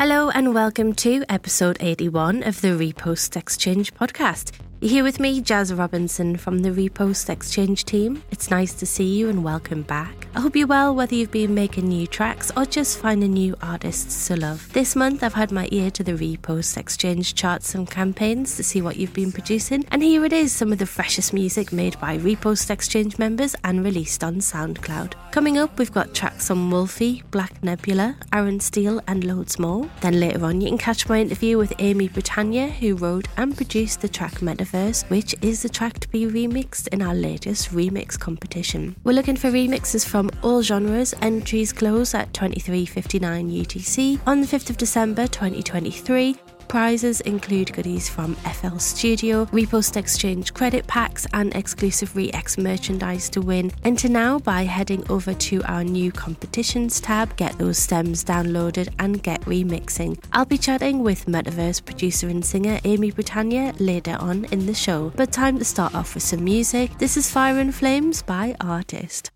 Hello and welcome to episode 81 of the Repost Exchange podcast. You're here with me, Jaz Robinson from the Repost Exchange team. It's nice to see you and welcome back. I hope you're well, whether you've been making new tracks or just finding new artists to love. This month, I've had my ear to the Repost Exchange charts and campaigns to see what you've been producing, and here it is some of the freshest music made by Repost Exchange members and released on SoundCloud. Coming up, we've got tracks on Wolfie, Black Nebula, Aaron Steel, and loads more. Then later on, you can catch my interview with Aimée Britannia, who wrote and produced the track Metaverse, which is the track to be remixed in our latest remix competition. We're looking for remixes from all genres. Entries close at 23.59 UTC on the 5th of December 2023 Prizes include goodies from FL Studio, Repost Exchange credit packs, and exclusive ReX merchandise to win. Enter now by heading over to our new competitions tab, get those stems downloaded, and get remixing. I'll be chatting with Metaverse producer and singer Aimée Britannia later on in the show. But time to start off with some music. This is Fire and Flames by Artist.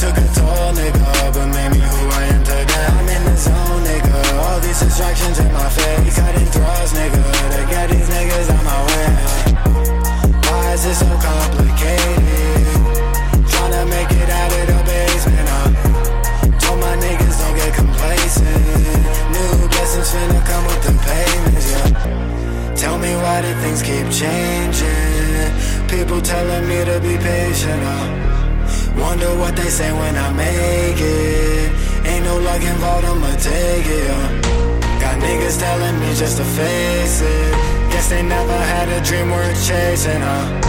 Took a toll, nigga, but made me who I am today. I'm in the zone, nigga. All these distractions in my face, cutting throats, nigga, to get these niggas out my way. Why is it so complicated? Tryna make it out of the basement. I told my niggas don't get complacent. New blessings finna come with the payments, yeah. Tell me why do things keep changing? People telling me to be patient. Uh. Wonder what they say when I make it. Ain't no luck involved, I'ma take it. Uh. Got niggas telling me just to face it. Guess they never had a dream worth chasing, huh?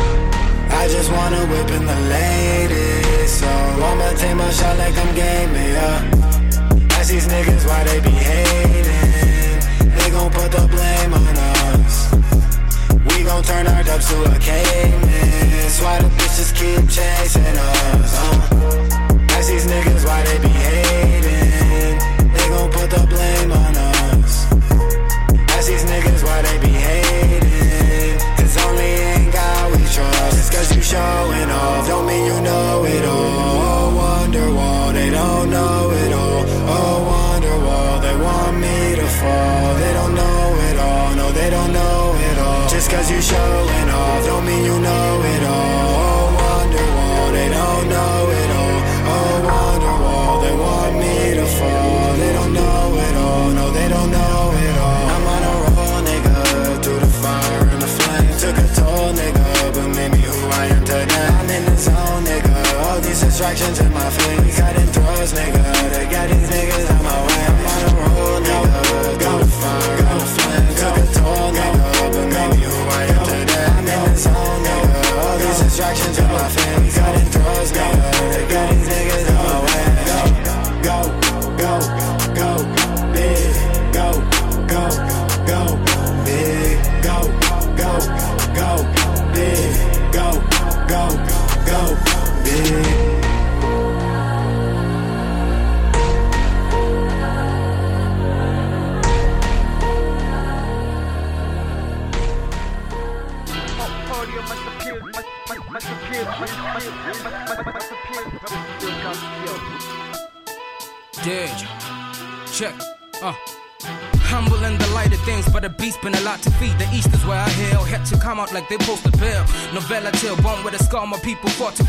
I just wanna whip in the ladies. So uh. I'ma take my shot like I'm gaming, yeah. Ask these niggas why they be hating. They gon' put the blame on. We gon' turn our dubs to a caveman. Why the bitches keep chasing us. Uh. Ask these niggas why they be hating. They gon' put the blame on us. Ask these niggas why they be hating. Cause only in God we trust. Just cause you showing off, don't mean you know it Just cause you showing off, don't mean you know it all. Oh, Wonderwall, they don't know it all. Oh, Wonderwall, they want me to fall. They don't know it all, no, they don't know it all. I'm on a roll, nigga, through the fire and the flame. Took a toll, nigga, but made me who I am today. I'm in the zone, nigga, all these distractions in my face.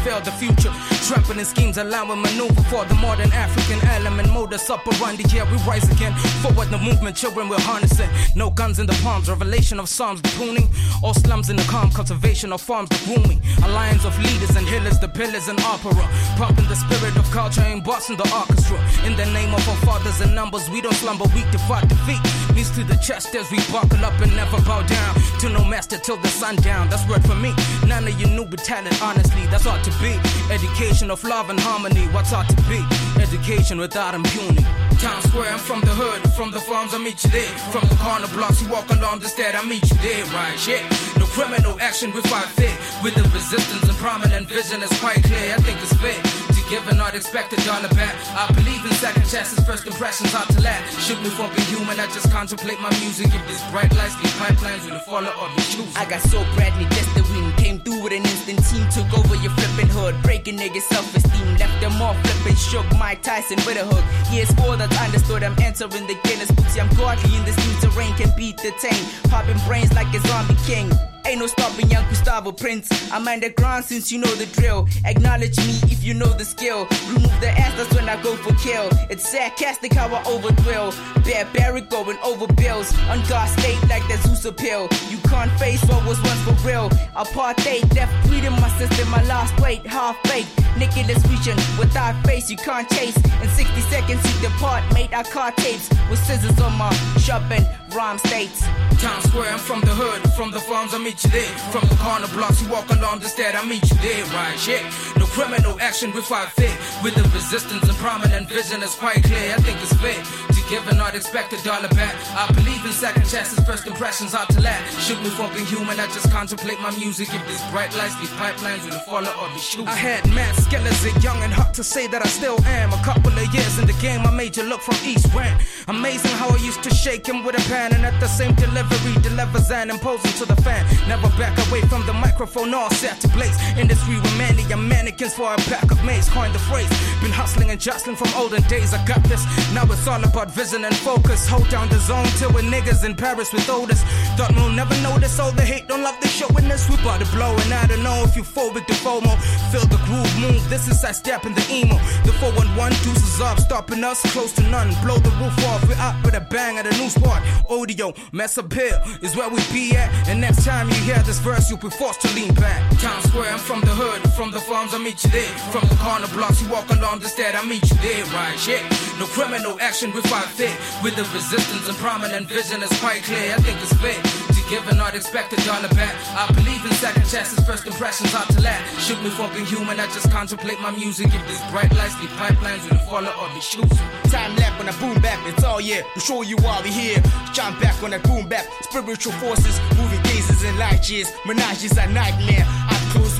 People fought to fail the future. Schemes, allowing maneuver for the modern African element. Modus operandi, yeah, we rise again. Forward the movement, children we're harnessing. No guns in the palms, revelation of Psalms, the pruning. All slums in the calm, cultivation of farms, the booming. Alliance of leaders and healers, the pillars and opera. Pumping the spirit of culture, embossing the orchestra. In the name of our fathers and numbers, we don't slumber, we defy defeat. Knees to the chest as we buckle up and never bow down. To no master till the sun down. That's word for me. None of you new talent, honestly, that's ought to be. Education of love and harmony, what's ought to be? Education without impunity. Town Square, I'm from the hood, from the farms, I meet you there. From the corner blocks, you walk along the stead, I meet you there, right? Yeah. No criminal action, we fight fair. With the resistance and prominent vision, it's quite clear. I think it's fair To give and not an unexpected dollar back. I believe in second chances, first impressions hard to laugh. Shoot me for being human, I just contemplate my music. If these bright lights, these pipelines, will follow or be choosing. I got so Bradley, that's the win. Through with an instant team, took over your flipping hood, breaking niggas' self esteem. Left them all flipping, shook Mike Tyson with a hook. Here's all that's understood, I'm entering the Guinness book. See, I'm godly in this new terrain, can beat the tame. Popping brains like a zombie king. Ain't no stopping young Gustavo Prince. I'm underground since you know the drill. Acknowledge me if you know the skill. Remove the ass, that's when I go for kill. It's sarcastic how I overdrill. Barbaric going over bills. On God state like the Zeus appeal. You can't face what was once for real. Apartheid, left breathing my system, my last weight, half baked. Nicholas reaching without face, you can't chase. In 60 seconds, you depart, mate. I car tapes with scissors on my shopping rhyme states. Town Square, I'm from the hood, from the farms, I meet you there. From the corner blocks, you walk along the stead, I meet you there, right? Yeah, no criminal action with five fit. With the resistance and prominent vision is quite clear. I think it's fair to give an unexpected dollar back. I believe in second chances, first impressions are to laugh. Shoot me for being human, I just contemplate my music. If these bright lights, these pipelines, will follow or be shooting. I had mad skillets at young and hot to say that I still am. A couple of years in the game, I made you look from East Rand. Amazing used to shake him with a pan and at the same delivery delivers and imposing to the fan. Never back away from the microphone, all set to blaze. Industry with many mannequins for a pack of mates. Coined the phrase. Been hustling and jostling from olden days. I got this. Now it's all about vision and focus. Hold down the zone till we're niggas in Paris with odors. Thought we'll never notice all the hate. Don't love the show showing this. We about to blow and I don't know if you phobic to FOMO. Feel the groove move. This is I step in the emo. The 411 deuces up, stopping us close to none. Blow the roof off. We're out with a bang at a new spot. Audio, mess up here is where we be at. And next time you hear this verse, you'll be forced to lean back. Town Square, I'm from the hood, from the farms, I meet you there. From the corner blocks, you walk along the stead, I meet you there, right? Yeah, no criminal action with I fit. With the resistance and prominent vision it's quite clear. I think it's fair to give an unexpected dollar back. I believe in second chances, first impressions hard to laugh. Shoot me for being human, I just contemplate my music. If these bright lights, these pipelines, will follow or be shoes. Time left when I boom back, it's all yeah. We show you why we here. Jump back on that boom back. Spiritual forces, moving gazes and light years. Menages a nightmare. I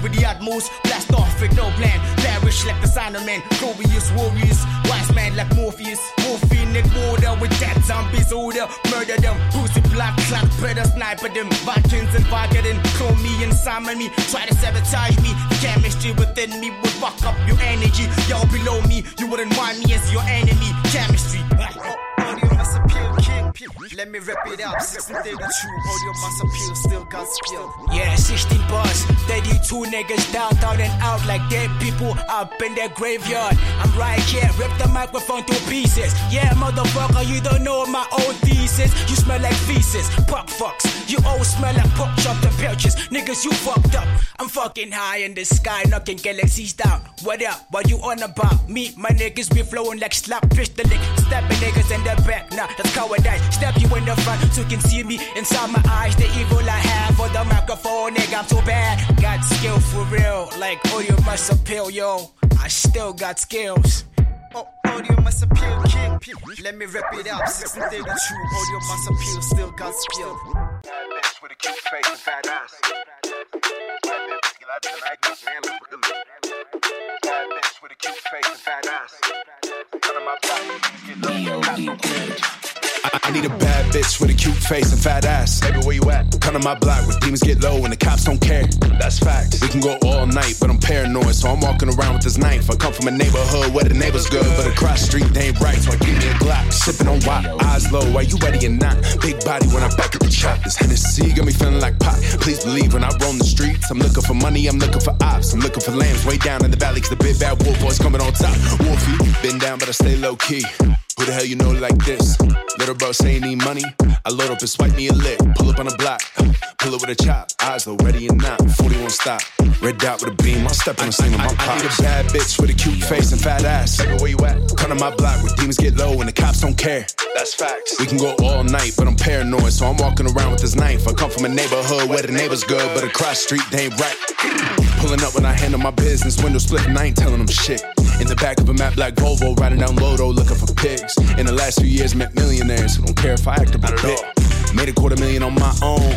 with the utmost, blast off with no plan. Perish like the Cybermen, glorious warriors. Wise man like Morpheus. Morphine water with that zombies order. Murder them, pussy black clock, predator sniper them. Vikings and Vicodin, clone me and summon me. Try to sabotage me. The chemistry within me would fuck up your energy. Y'all below me, you wouldn't want me as your enemy. Chemistry. Audio must appeal, king. Let me rap it up. 1632, audio must appeal, still got skill. Yeah, 16 bars, 32 niggas down, down and out like dead people up in their graveyard. I'm right here, rip the microphone to pieces. Yeah, motherfucker, you don't know my old thesis. You smell like feces, pop fucks. You all smell like pork chopped and pilches. Niggas, you fucked up. I'm fucking high in the sky, knocking galaxies down. What up? What you on about? Me, my niggas be flowing like slap pistoling. Stabbing niggas in the back, nah, that's cowardice. Stab you in the front so you can see me inside my eyes. The evil I have for the microphone, nigga, I'm so bad. Got skill for real, like audio must appeal, yo. I still got skills. Oh, audio must appeal, king. Let me rap it up. 1632, audio must appeal, still got skill. bitch with a cute face and fat ass. Bad bitch, get out of the night, get your hands up, Bad bitch with a cute face and fat ass. Cut on my back, get low, I, I need a bad bitch with a cute face and fat ass. Baby, where you at? Come to my block where demons get low and the cops don't care. That's facts. We can go all night, but I'm paranoid, so I'm walking around with this knife. I come from a neighborhood where the neighbors good, but across the street they ain't right, so I give me a Glock. Sipping on wop, eyes low, are you ready or not? Big body when I'm back at the chop. This Hennessy got me feeling like pot. Please believe when I roam the streets, I'm looking for money, I'm looking for ops, I'm looking for lambs way down in the valley, cause the big bad wolf boys coming on top. Wolfie, been down, but I stay low key. Who the hell you know like this? Little bro say he need money. I load up and swipe me a lick. Pull up on the block. Pull up with a chop. Eyes low, ready or not. 41 stop. Red dot with a beam. I'll step on the scene of my I, I need a bad bitch with a cute face and fat ass. Baby, where you at? Come to my block where demons get low and the cops don't care. That's facts. We can go all night, but I'm paranoid, so I'm walking around with this knife. I come from a neighborhood where the neighbors good, but across street they ain't right. Pulling up when I handle my business, window split, and I ain't telling them shit. In the back of a matte black Volvo, riding down Lodo looking for pigs. In the last few years, met millionaires who don't care if I act a bit. Made a quarter million on my own.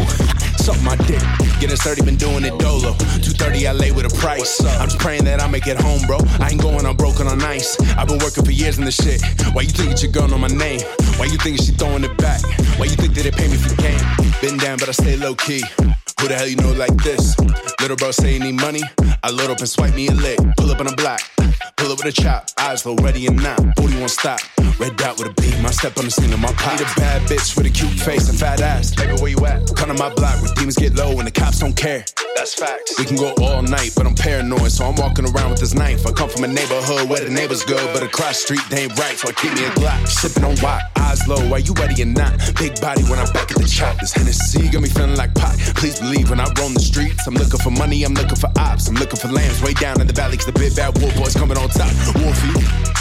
Suck my dick. Getting sturdy, been doing it dolo. 230, I lay with a price. I'm just praying that I make it home, bro. I ain't going on broken on ice. I've been working for years in this shit. Why you think your girl know my name? Why you think she throwing it back? Why you think that they pay me for game? Been down, but I stay low key. Who the hell you know like this? Little bro say he need money. I load up and swipe me a lick. Pull up on a block. Pull up with a chop. Eyes low, ready and not. Booty won't stop. Red dot with a beat. My step on the scene of my pop. Need a bad bitch with a cute face and fat ass. Baby, where you at? Come to my block where demons get low and the cops don't care. That's facts. We can go all night, but I'm paranoid, so I'm walking around with this knife. I come from a neighborhood where the neighbors good, but across street they ain't right, so I keep me a Glock. Sipping on wop, eyes low, are you ready or not? Big body when I'm back at the chop. This Hennessy got me feeling like pot. Please believe when I roam the streets, I'm looking for money, I'm looking for ops, I'm looking for lambs way down in the valley, cause the big bad war boys coming on top. Wolfie.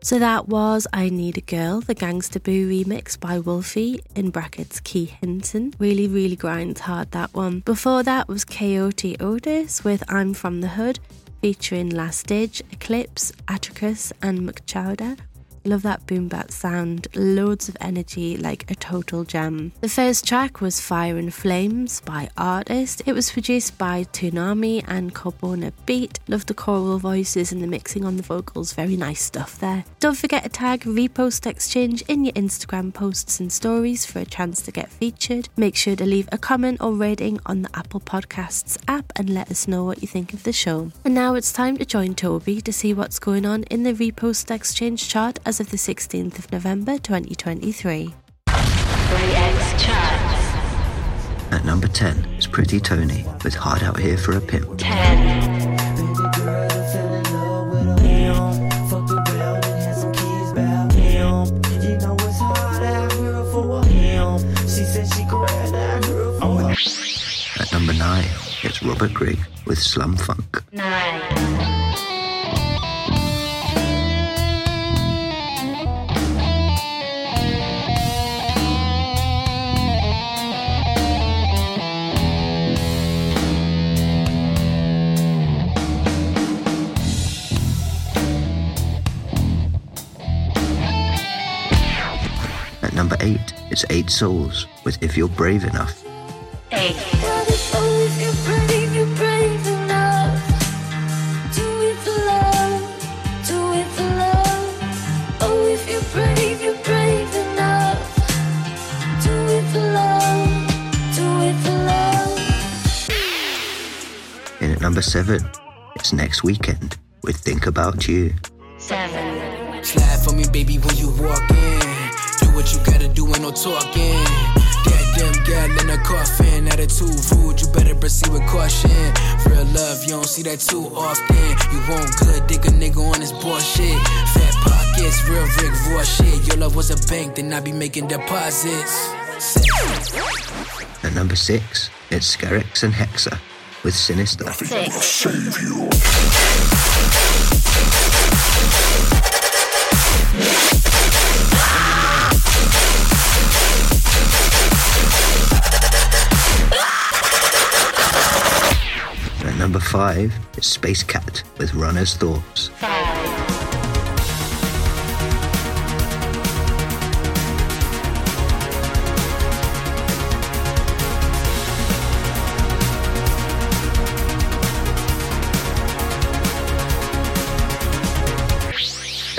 So that was I Need a Girl, the Gangsta Boo remix by Wolfie, in brackets Ki Hinson. Really, really grinds hard that one. Before that was KayOte Otis with I'm From the Hood, featuring Last Stage, Eclipse, Atticus, and McChowder. Love that boom bat sound, loads of energy, like a total gem. The first track was Fire and Flames by Artist. It was produced by Tunami and Corbonna Beat. Love the choral voices and the mixing on the vocals, very nice stuff there. Don't forget to tag Repost Exchange in your Instagram posts and stories for a chance to get featured. Make sure to leave a comment or rating on the Apple Podcasts app and let us know what you think of the show. And now it's time to join Toby to see what's going on in the Repost Exchange chart as of the 16th of November 2023. At number 10 is Pretty Tony with Hard Out Here for a Pimp. 10. At number 9, it's Robert Grigg with Slum Funk. 9. Number 8, it's Eight Souls with If You're Brave Enough. 8. And at number 7, it's Next Weekend with Think About You. 7. Slide for me, baby, when you walk in. Do what you gotta do, ain't no talking. Goddamn gal in a coffin, attitude rude, you better proceed with caution. Real love, you don't see that too often. You want good, dig a nigga on his bullshit. Fat pockets, real Rick Raw shit. Your love was a bank, then I be making deposits. At number 6, it's Scarix and Hexa with Sinister. 6. Number 5, is Space Cat with Runner's Thoughts.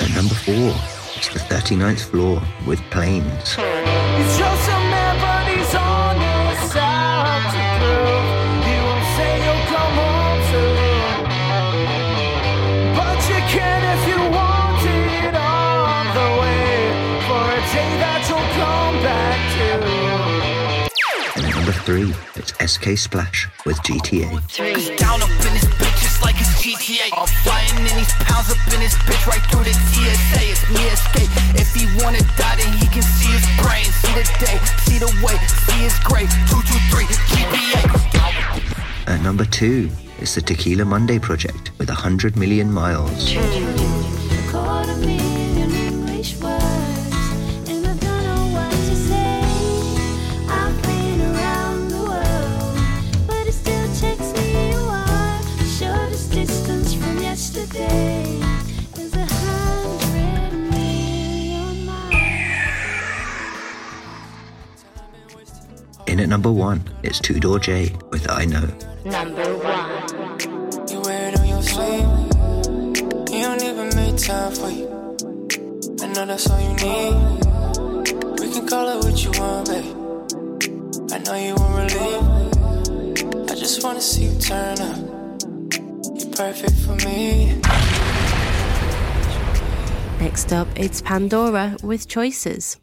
And number 4, it's the 39th floor with Planes. 3, it's SK Splash with GTA. 3. Down up in this bitch, it's like it's GTA. I'm flying in these pounds up in this bitch right through the TSA. It's me escape. If he wanna die, then he can see his brain. See the day, see the way, see his grave. 223 GPA. At number 2, it's the Tequila Monday Project with 100 Million Miles. 2. It's Two Door J with I Know. Number one. You wear it on your sleeve. You don't even make time for you. I know that's all you need. We can call it what you want, babe. I know you want relief. I just wanna see you turn up. You're perfect for me. Next up, it's Pandhora with Choices.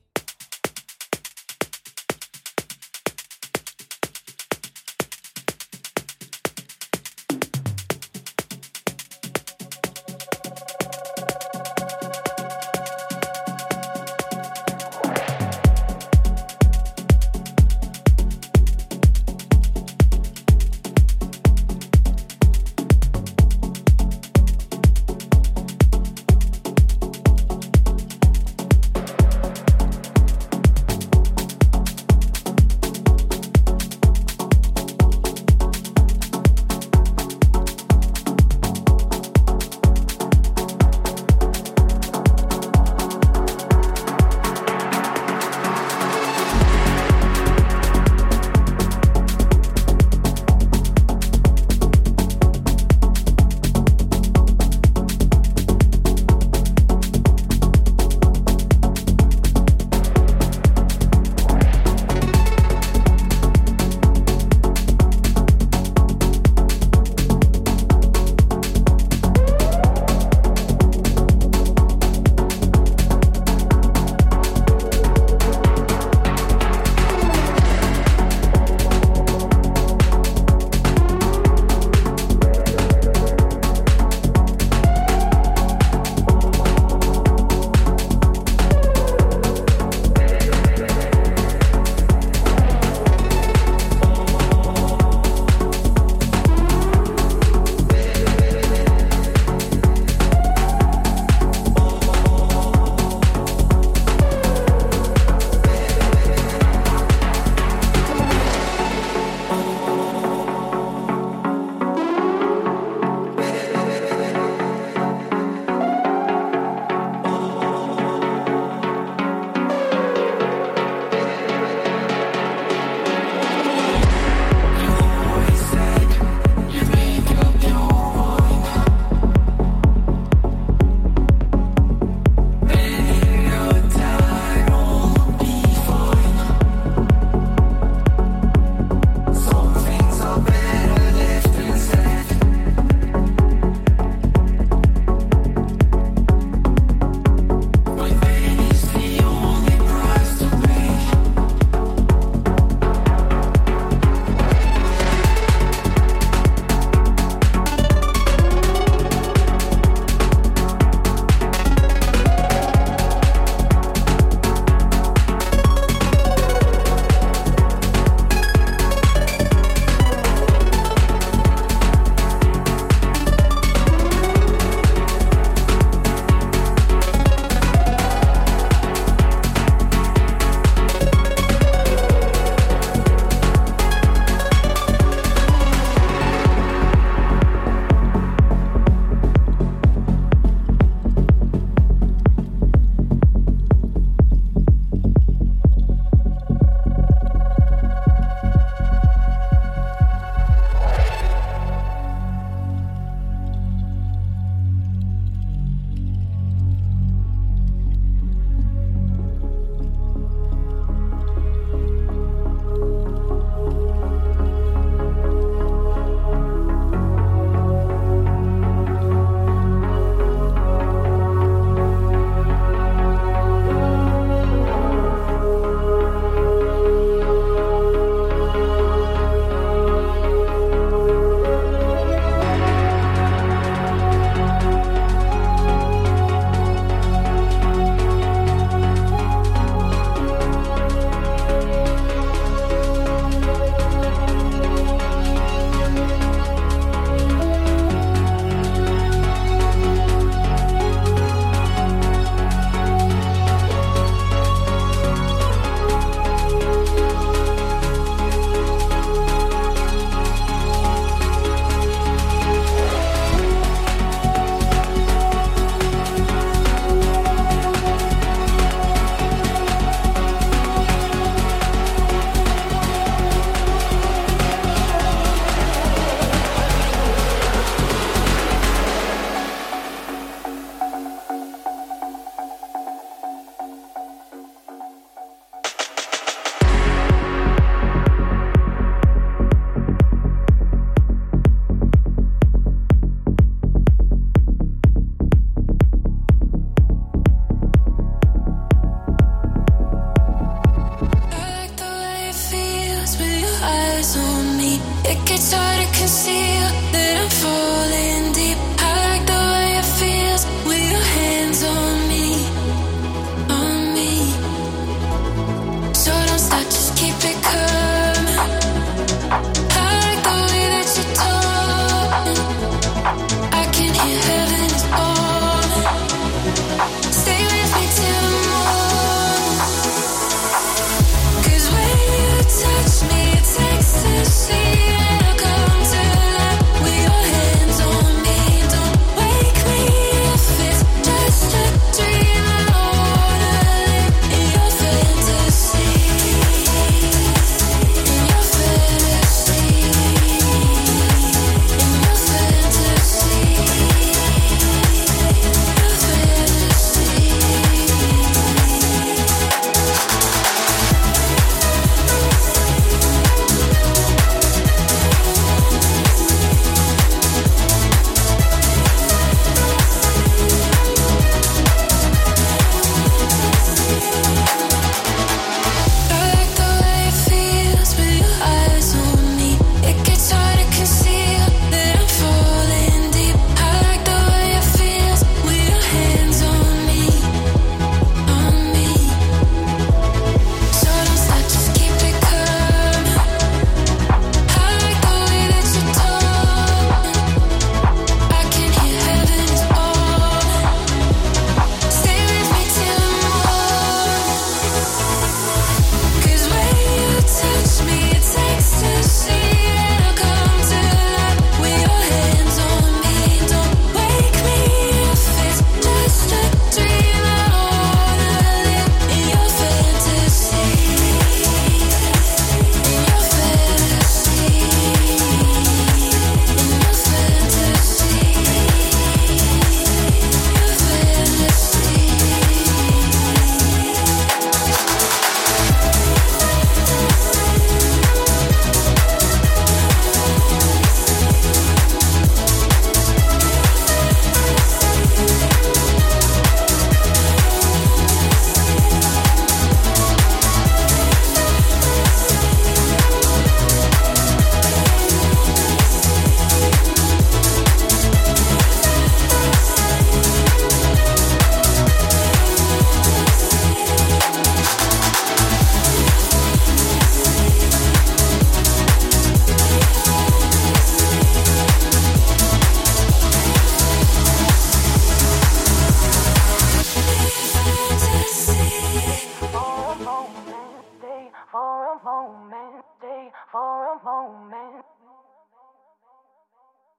for a moment, stay for a moment,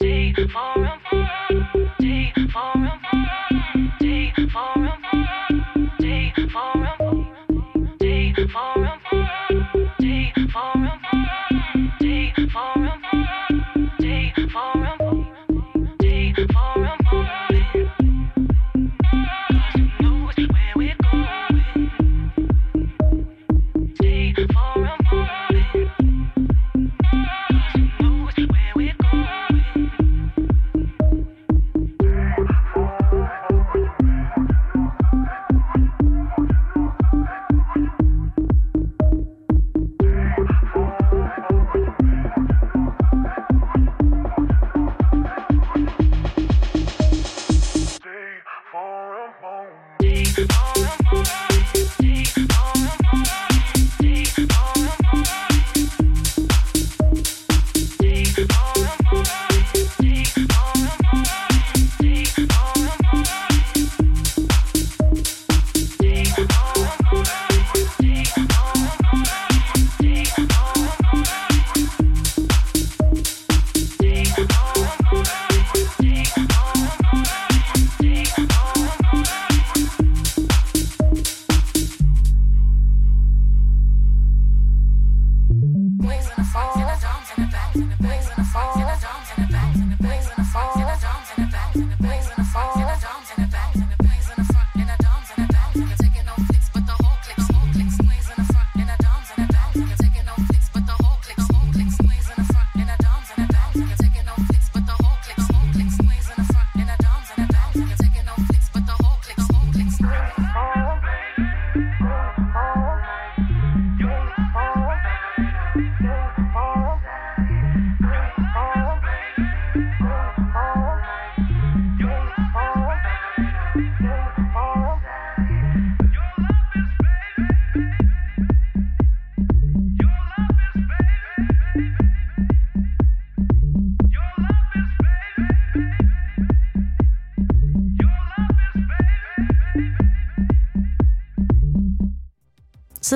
stay for a moment.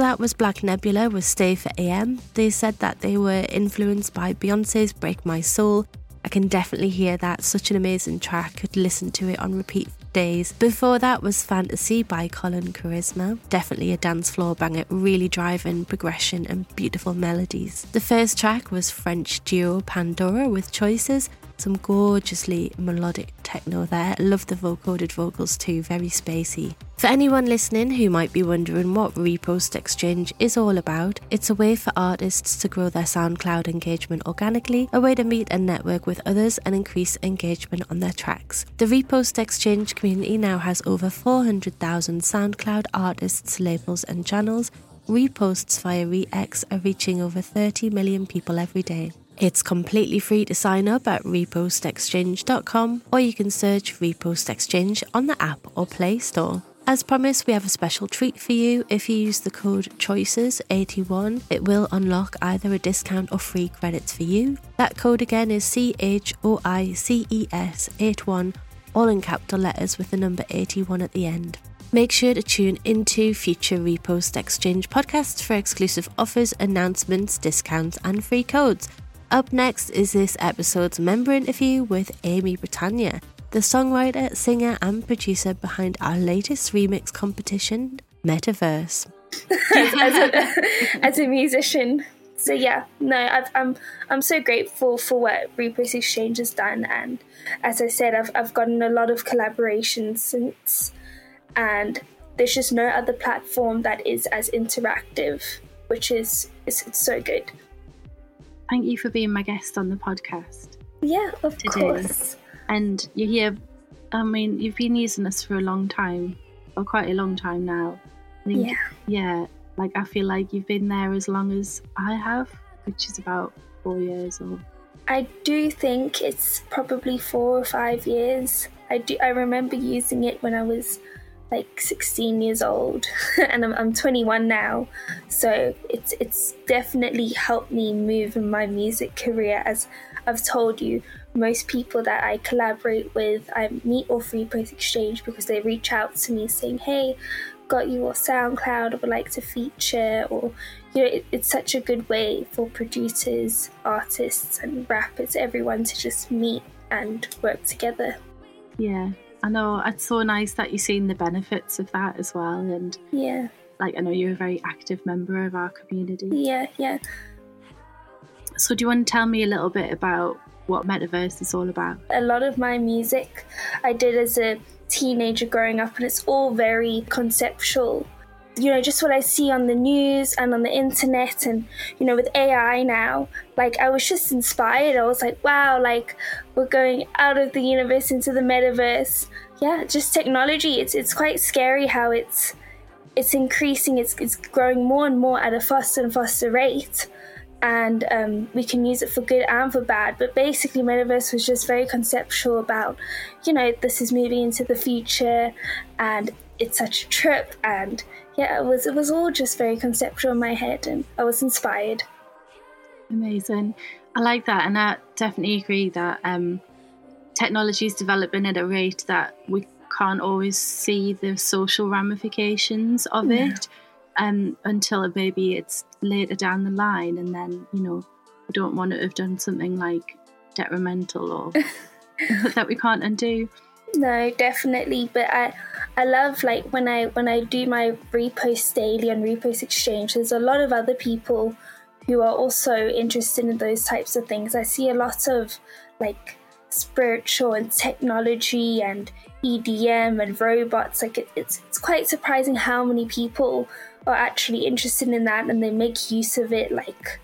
That was Black Nebula with Stay for AM. They said that they were influenced by Beyonce's Break My Soul. I can definitely hear that. Such an amazing track. Could listen to it on repeat days. Before that was Fantasy by Colin Charisma. Definitely a dance floor banger, really driving progression and beautiful melodies. The first track was French duo Pandhora with Choices. Some gorgeously melodic techno there. Love the vocoded vocals too, very spacey. For anyone listening who might be wondering what Repost Exchange is all about, it's a way for artists to grow their SoundCloud engagement organically, a way to meet and network with others and increase engagement on their tracks. The Repost Exchange community now has over 400,000 SoundCloud artists, labels, and channels. Reposts via ReX are reaching over 30 million people every day. It's completely free to sign up at repostexchange.com or you can search Repost Exchange on the app or Play Store. As promised, we have a special treat for you. If you use the code CHOICES81, it will unlock either a discount or free credits for you. That code again is C H O I C E S 81, all in capital letters with the number 81 at the end. Make sure to tune into future Repost Exchange podcasts for exclusive offers, announcements, discounts, and free codes. Up next is this episode's member interview with Aimée Britannia, the songwriter, singer, and producer behind our latest remix competition, Metaverse. as, a, as a musician. So yeah, no, I've, I'm I'm so grateful for what Repost Exchange has done, and as I said, I've I've gotten a lot of collaborations since, and there's just no other platform that is as interactive, which is is it's so good. Thank you for being my guest on the podcast. Yeah, of today. course. And you're here. I mean, you've been using us for a long time, or quite a long time now. I think, Yeah. yeah. Like I feel like you've been there as long as I have, which is about four years or I do think it's probably four or five years. I do. I remember using it when I was like 16 years old, and I'm, I'm 21 now. So it's it's definitely helped me move in my music career. As I've told you, most people that I collaborate with, I meet or free Repost Exchange because they reach out to me saying, "Hey, got you on SoundCloud. I would like to feature," or you know, it, it's such a good way for producers, artists, and rappers, everyone to just meet and work together. Yeah, I know. It's so nice that you've seen the benefits of that as well. And Yeah, like, I know you're a very active member of our community. yeah, yeah. So, do you want to tell me a little bit about what Metaverse is all about? A lot of my music I did as a teenager growing up, and it's all very conceptual. You know, just what I see on the news and on the internet, and you know, with AI now, like I was just inspired. I was like, wow, like we're going out of the universe into the metaverse. Yeah, just technology. It's it's quite scary how it's it's increasing. It's it's growing more and more at a faster and faster rate and um, we can use it for good and for bad. But basically, Metaverse was just very conceptual about, you know, this is moving into the future, and it's such a trip. And yeah, it was it was all just very conceptual in my head, and I was inspired. Amazing. I like that, and I definitely agree that um, technology is developing at a rate that we can't always see the social ramifications of it um, until maybe it's later down the line, and then you know we don't want to have done something like detrimental or that we can't undo. No, definitely. But I, I love like when I when I do my repost daily on Repost Exchange. There's a lot of other people who are also interested in those types of things. I see a lot of like spiritual and technology and EDM and robots. Like it, it's it's quite surprising how many people are actually interested in that and they make use of it. Like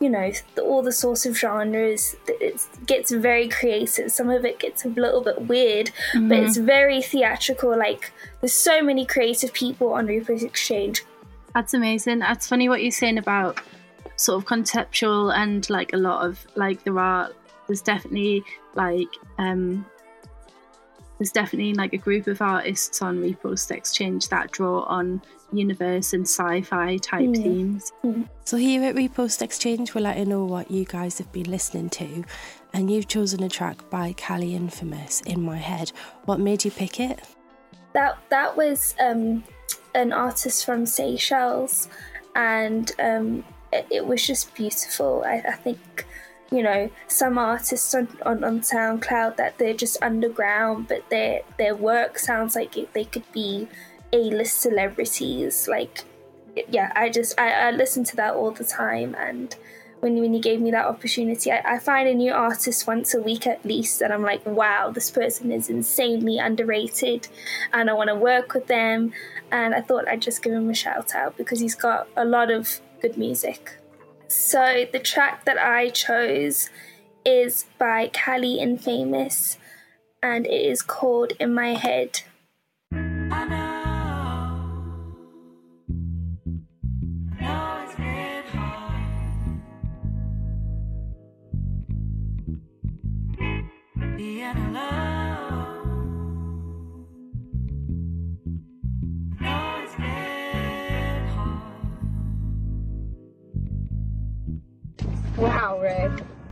you know all the sorts of genres. It gets very creative. Some of it gets a little bit weird, but it's very theatrical. Like there's so many creative people on Repost Exchange. That's amazing. That's funny what you're saying about sort of conceptual and like a lot of like there are there's definitely like um there's definitely like a group of artists on Repost Exchange that draw on universe and sci-fi type Mm. themes. So here at Repost Exchange, we're letting know what you guys have been listening to, and you've chosen a track by Khali Infamous, In My Head. What made you pick it? that that was um, an artist from Seychelles, and um, it, it was just beautiful. I, I think you know some artists on, on, on SoundCloud that they're just underground, but their their work sounds like it, they could be A list celebrities. Like yeah, I just I, I listen to that all the time and. When, when you gave me that opportunity, I, I find a new artist once a week at least, and I'm like, wow, this person is insanely underrated, and I want to work with them. And I thought I'd just give him a shout out because he's got a lot of good music. So the track that I chose is by Khali Infamous, and it is called In My Head.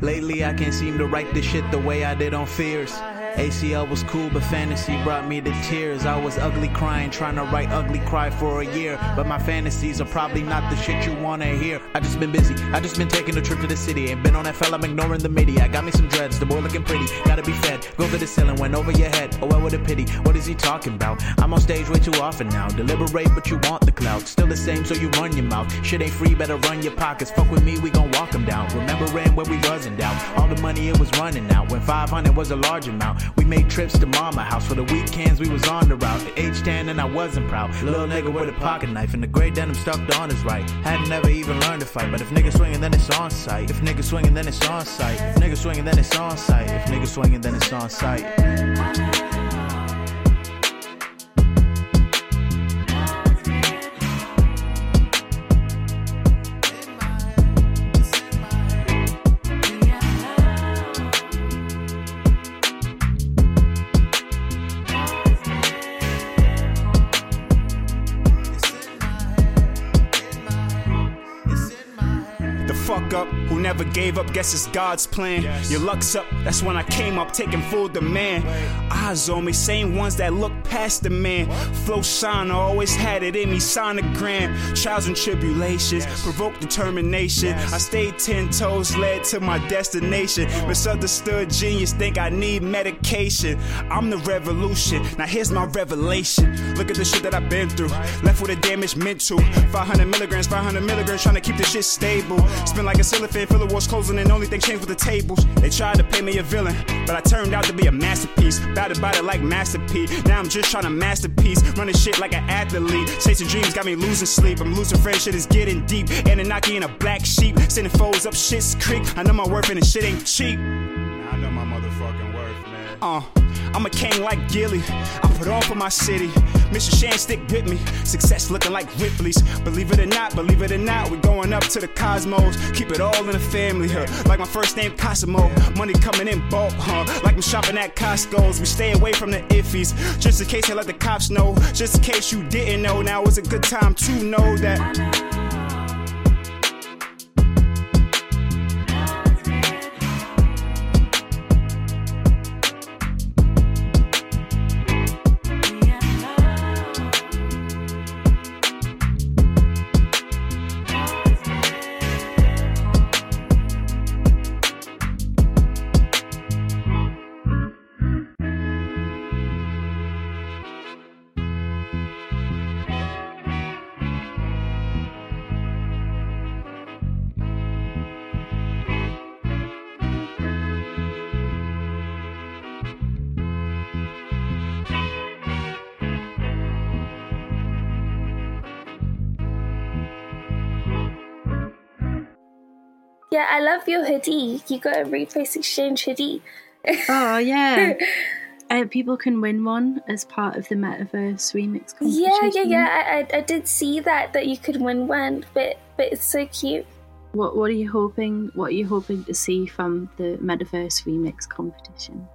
Lately, I can't seem to write this shit the way I did on Fears. ACL was cool, but fantasy brought me to tears. I was ugly crying, trying to write ugly cry for a year. But my fantasies are probably not the shit you wanna hear. I just been busy, I just been taking a trip to the city. Ain't been on that fella, I'm ignoring the media. I got me some dreads, the boy looking pretty. Gotta be fed, go for the ceiling, went over your head. Oh, well, what a pity. What is he talking about? I'm on stage way too often now. Deliberate, but you want the clout. Still the same, so you run your mouth. Shit ain't free, better run your pockets. Fuck with me, we gon' walk 'em down. Remembering where we was in doubt. All the money it was running out. When 500 was a large amount. We made trips to mama house for the weekends. We was on the route. The age 10 and I wasn't proud. Little nigga with a pocket knife and the gray denim stuck on his right. Hadn't never even learned to fight. But if niggas swinging, then it's on sight. If niggas swinging, then it's on sight. If niggas swinging, then it's on sight. If niggas swinging, then it's on sight. Guess it's God's plan. Your luck's up, that's when I came up, taking full demand. Eyes on me, same ones that look past the man. Flow shine, I always had it in me, sonogram. Trials and tribulations, provoke determination. I stayed ten toes, led to my destination. Misunderstood genius, think I need medication. I'm the revolution, now here's my revelation. Look at the shit that I've been through, left with a damaged mental. 500 milligrams, 500 milligrams, trying to keep the shit stable. Spin like a cellophane, fill the walls closing, and only thing changed with the tables. They tried to pay me a villain, but I turned out to be a masterpiece. Battered by it like Master P. Now I'm just trying to masterpiece, running shit like an athlete. Chasing dreams got me losing sleep. I'm losing friends, shit is getting deep. Anunnaki in a black sheep, sending foes up shit's creek. I know my worth and the shit ain't cheap. I know my motherfucking worth, man. Uh. I'm a king like Gilly. I put on for my city. Mr. Shan stick with me. Success looking like Ripley's. Believe it or not, believe it or not, we going up to the cosmos. Keep it all in the family, huh? Like my first name Cosimo. Money coming in bulk, huh? Like I'm shopping at Costco's. We stay away from the iffies. Just in case they let the cops know. Just in case you didn't know. Now is a good time to know that. Love your hoodie. You got a Repost Exchange hoodie. Oh yeah. Uh, people can win one as part of the Metaverse remix competition. Yeah, yeah, yeah. I, I, I did see that that you could win one, but but it's so cute. What What are you hoping? What are you hoping to see from the Metaverse remix competition?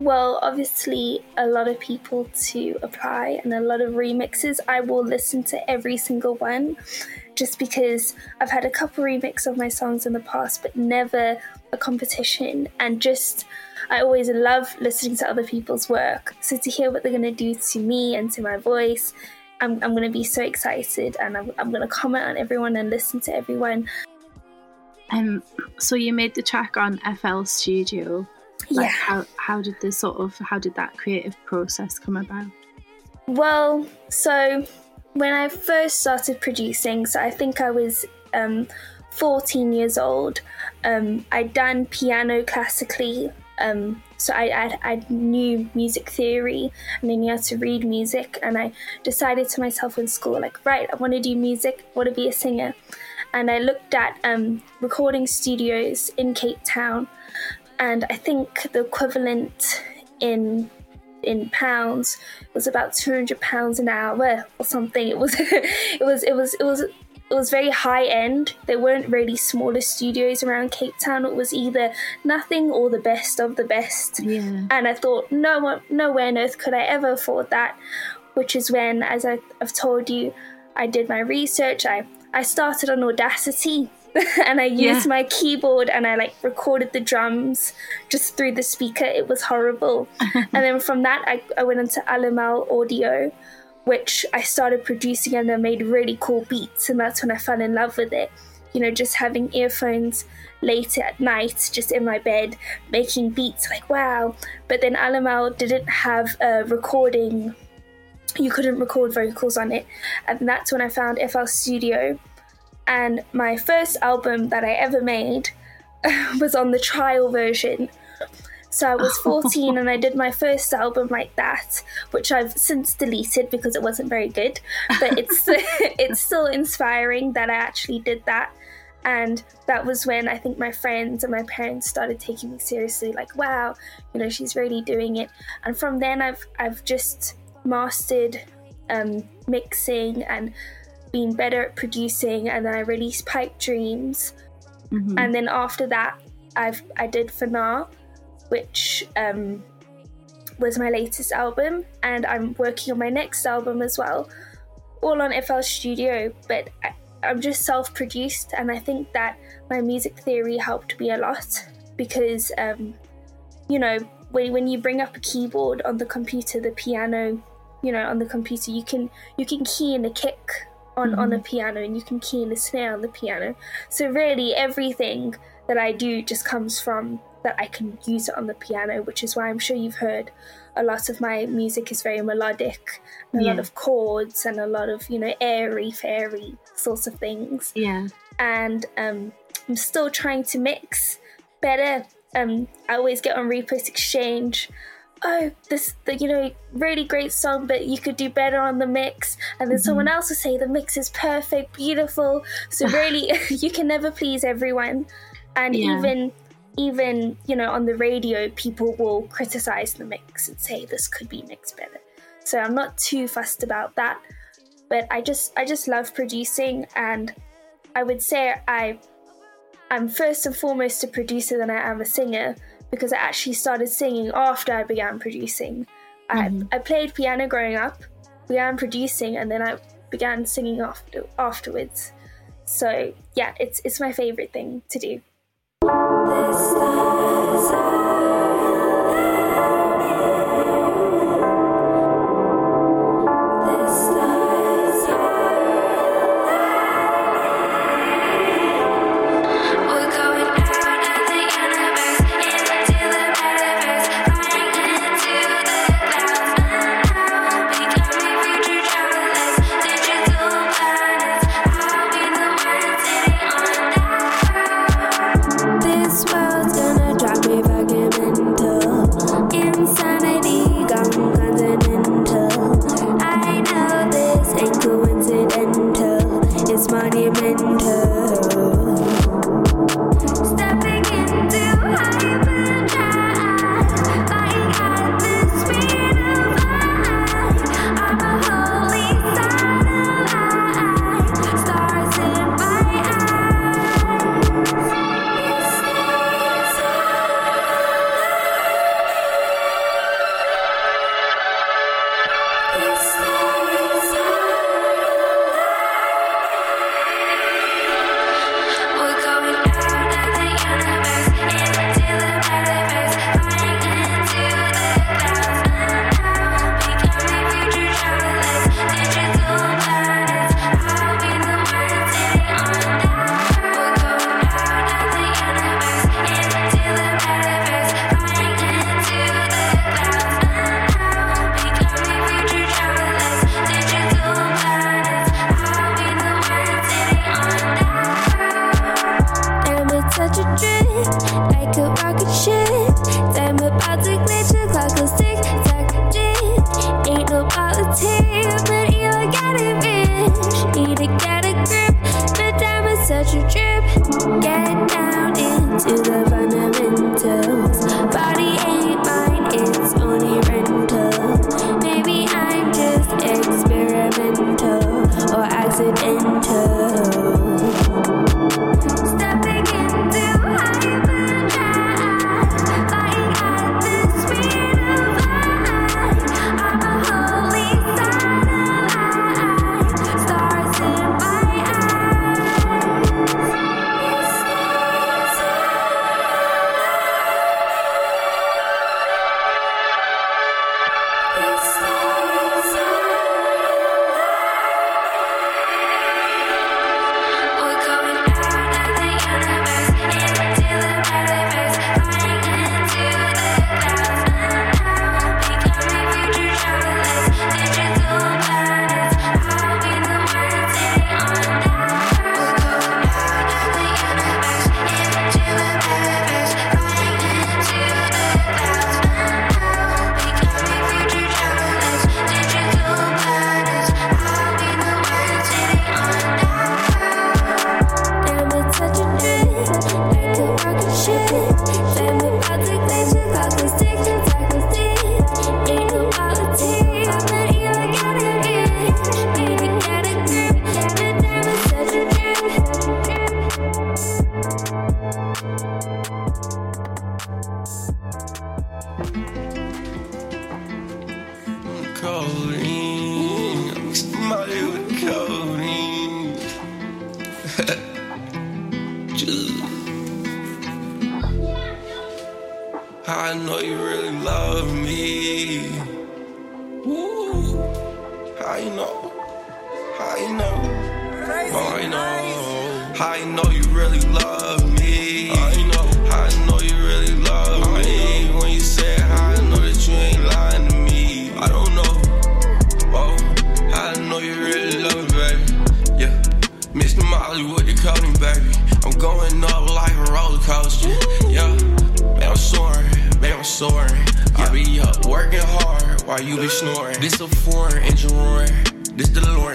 Well, obviously, a lot of people to apply and a lot of remixes. I will listen to every single one just because I've had a couple remix of my songs in the past, but never a competition. And just, I always love listening to other people's work. So to hear what they're going to do to me and to my voice, I'm, I'm going to be so excited and I'm, I'm going to comment on everyone and listen to everyone. Um, so you made the track on FL Studio. Like Yeah. How how did the sort of how did that creative process come about? Well, so when I first started producing, so I think I was um, 14 years old, um, I'd done piano classically. Um, so I, I, I knew music theory and I knew how to read music. And I decided to myself in school, like, right, I want to do music, I want to be a singer. And I looked at um, recording studios in Cape Town. And I think the equivalent in in pounds was about 200 pounds an hour or something. It was it was it was it was it was very high end. There weren't really smaller studios around cape town. It was either nothing or the best of the best. Yeah. and i thought no one nowhere on earth could i ever afford that which is when as I, i've told you i did my research. I i started on audacity and I used Yeah. my keyboard and I like recorded the drums just through the speaker. It was horrible. and then from that, I, I went into Alamal Audio, which I started producing and I made really cool beats. And that's when I fell in love with it. You know, just having earphones late at night, just in my bed, making beats like wow. But then Alamal didn't have a recording you couldn't record vocals on it. And that's when I found FL Studio. And my first album that I ever made was on the trial version. So I was 14 and I did my first album like that, which I've since deleted because it wasn't very good. But it's it's still inspiring that I actually did that. And that was when I think my friends and my parents started taking me seriously, like, wow, you know, she's really doing it. And from then I've I've just mastered um, mixing and been better at producing and then I released Pipe Dreams. Mhm. And then after that I've I did Fanar, which um, was my latest album, and I'm working on my next album as well, all on FL Studio. But I, I'm just self-produced, and I think that my music theory helped me a lot because, um, you know, when when you bring up a keyboard on the computer, the piano, you know, on the computer, you can you can key in a kick on on a piano, and you can key in a snare on the piano. So really, everything that I do just comes from that I can use it on the piano, which is why I'm sure you've heard a lot of my music is very melodic, a lot of chords and a lot of you know airy fairy sorts of things. Yeah. And um, I'm still trying to mix better. Um, I always get on Repost Exchange. Oh, this the, you know really great song, but you could do better on the mix. And then someone mm-hmm. else will say the mix is perfect, beautiful. So really, you can never please everyone. And Yeah. even even you know on the radio, people will criticize the mix and say this could be mixed better. So I'm not too fussed about that. But I just I just love producing, and I would say I I'm first and foremost a producer than I am a singer because I actually started singing after I began producing. I, mm-hmm. I played piano growing up, began producing, and then I began singing after afterwards. So yeah, it's it's my favorite thing to do.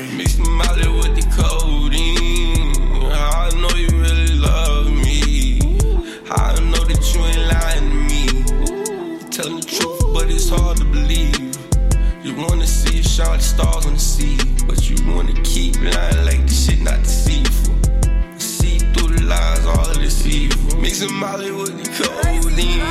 DeLorean. Mr. Molly with the codeine. I know you really love me. I know that you ain't lying to me. Telling the truth, but it's hard to believe. You wanna see you shine like stars on the sea, but you wanna keep lying like this shit not deceitful. See through the lies, all of this evil. Mixing Molly with the codeine.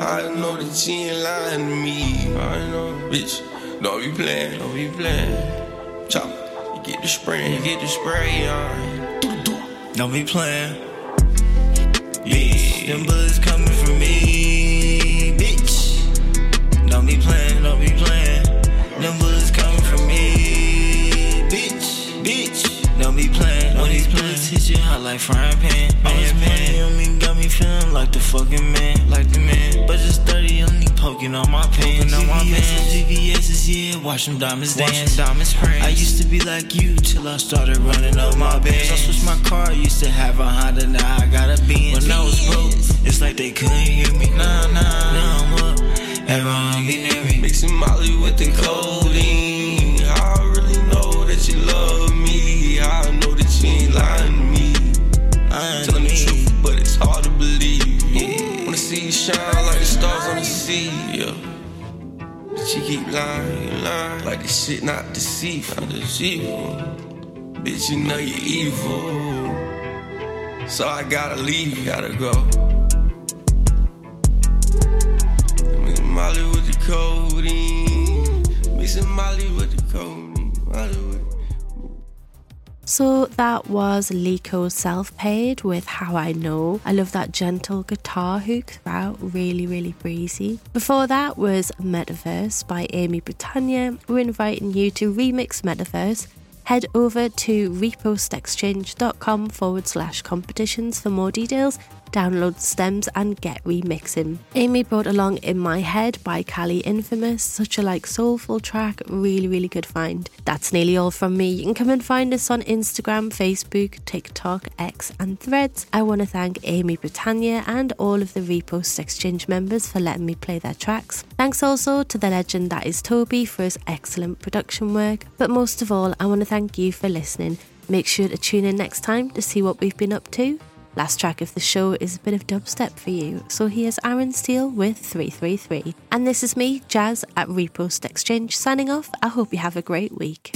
I know that you ain't lying to me. I know, bitch. Don't be playing, don't be playing. Chop, you get the spray, you get the spray on. Don't be playing. Bitch, them bullets coming from me, bitch. Don't be playing, don't be playing. Them bullets coming from me, bitch, bitch. Don't be playing. When these bullets hit you hot like frying pan. All this money on me got me feeling like the fucking man, like the man. But just 30 on me poking on my pants. On my pants. VVS's, yeah, watch them diamonds dance. diamonds prance. I used to be like you till I started running up my bands. I switched my car, used to have a Honda, now I got a Benz. When I was broke, it's like they couldn't hear me. Nah, nah, now I'm up. Everyone be near me. Mixing Molly with the codeine. I really know that you love me. On. Yeah. But you keep lying, lying. Like this shit not deceitful. Not deceitful. Bitch, you know you're evil. So I gotta leave, gotta go. Mixing Molly with the codeine. Mixing Molly with the codeine. Molly with So that was Leeko Selfpaid with How I Know. I love that gentle guitar hook throughout, really, really breezy. Before that was Metaverse by Aimée Britannia. We're inviting you to remix Metaverse. Head over to repostexchange.com forward slash competitions for more details download stems and get remixing. Aimée brought along In My Head by Khali Infamous, such a like soulful track, really, really good find. That's nearly all from me. You can come and find us on Instagram, Facebook, TikTok, X, and Threads. I want to thank Aimée Britannia and all of the Repost Exchange members for letting me play their tracks. Thanks also to the legend that is Toby for his excellent production work. But most of all, I want to thank you for listening. Make sure to tune in next time to see what we've been up to. Last track of the show is a bit of dubstep for you, so here's Aaron Steel with 333. And this is me, Jaz, at Repost Exchange, signing off. I hope you have a great week.